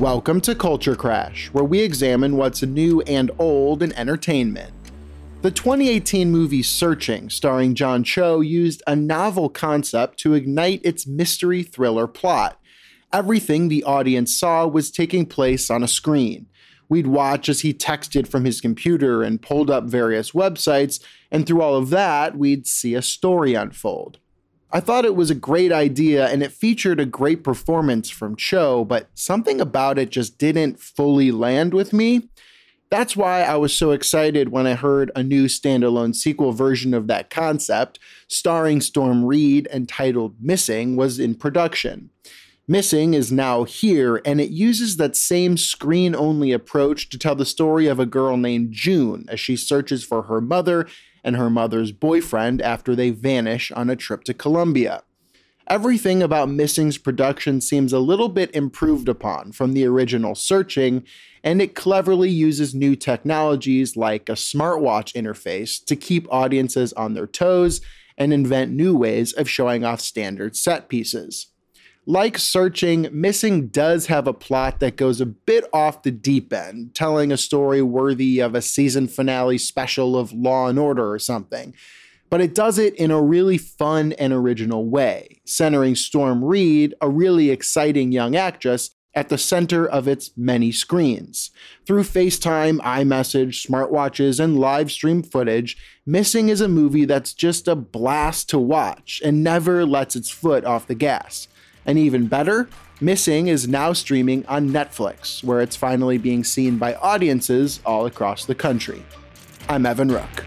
Welcome to Culture Crash, where we examine what's new and old in entertainment. The 2018 movie Searching, starring John Cho, used a novel concept to ignite its mystery thriller plot. Everything the audience saw was taking place on a screen. We'd watch as he texted from his computer and pulled up various websites, and through all of that, we'd see a story unfold. I thought it was a great idea and it featured a great performance from Cho, but something about it just didn't fully land with me. That's why I was so excited when I heard a new standalone sequel version of that concept, starring Storm Reid and titled Missing, was in production. Missing is now here, and it uses that same screen only approach to tell the story of a girl named June as she searches for her mother and her mother's boyfriend after they vanish on a trip to Colombia. Everything about Missing's production seems a little bit improved upon from the original Searching, and it cleverly uses new technologies like a smartwatch interface to keep audiences on their toes and invent new ways of showing off standard set pieces. Like Searching, Missing does have a plot that goes a bit off the deep end, telling a story worthy of a season finale special of Law and Order or something. But it does it in a really fun and original way, centering Storm Reid, a really exciting young actress, at the center of its many screens. Through FaceTime, iMessage, smartwatches, and live stream footage, Missing is a movie that's just a blast to watch and never lets its foot off the gas. And even better, Missing is now streaming on Netflix, where it's finally being seen by audiences all across the country. I'm Evan Rook.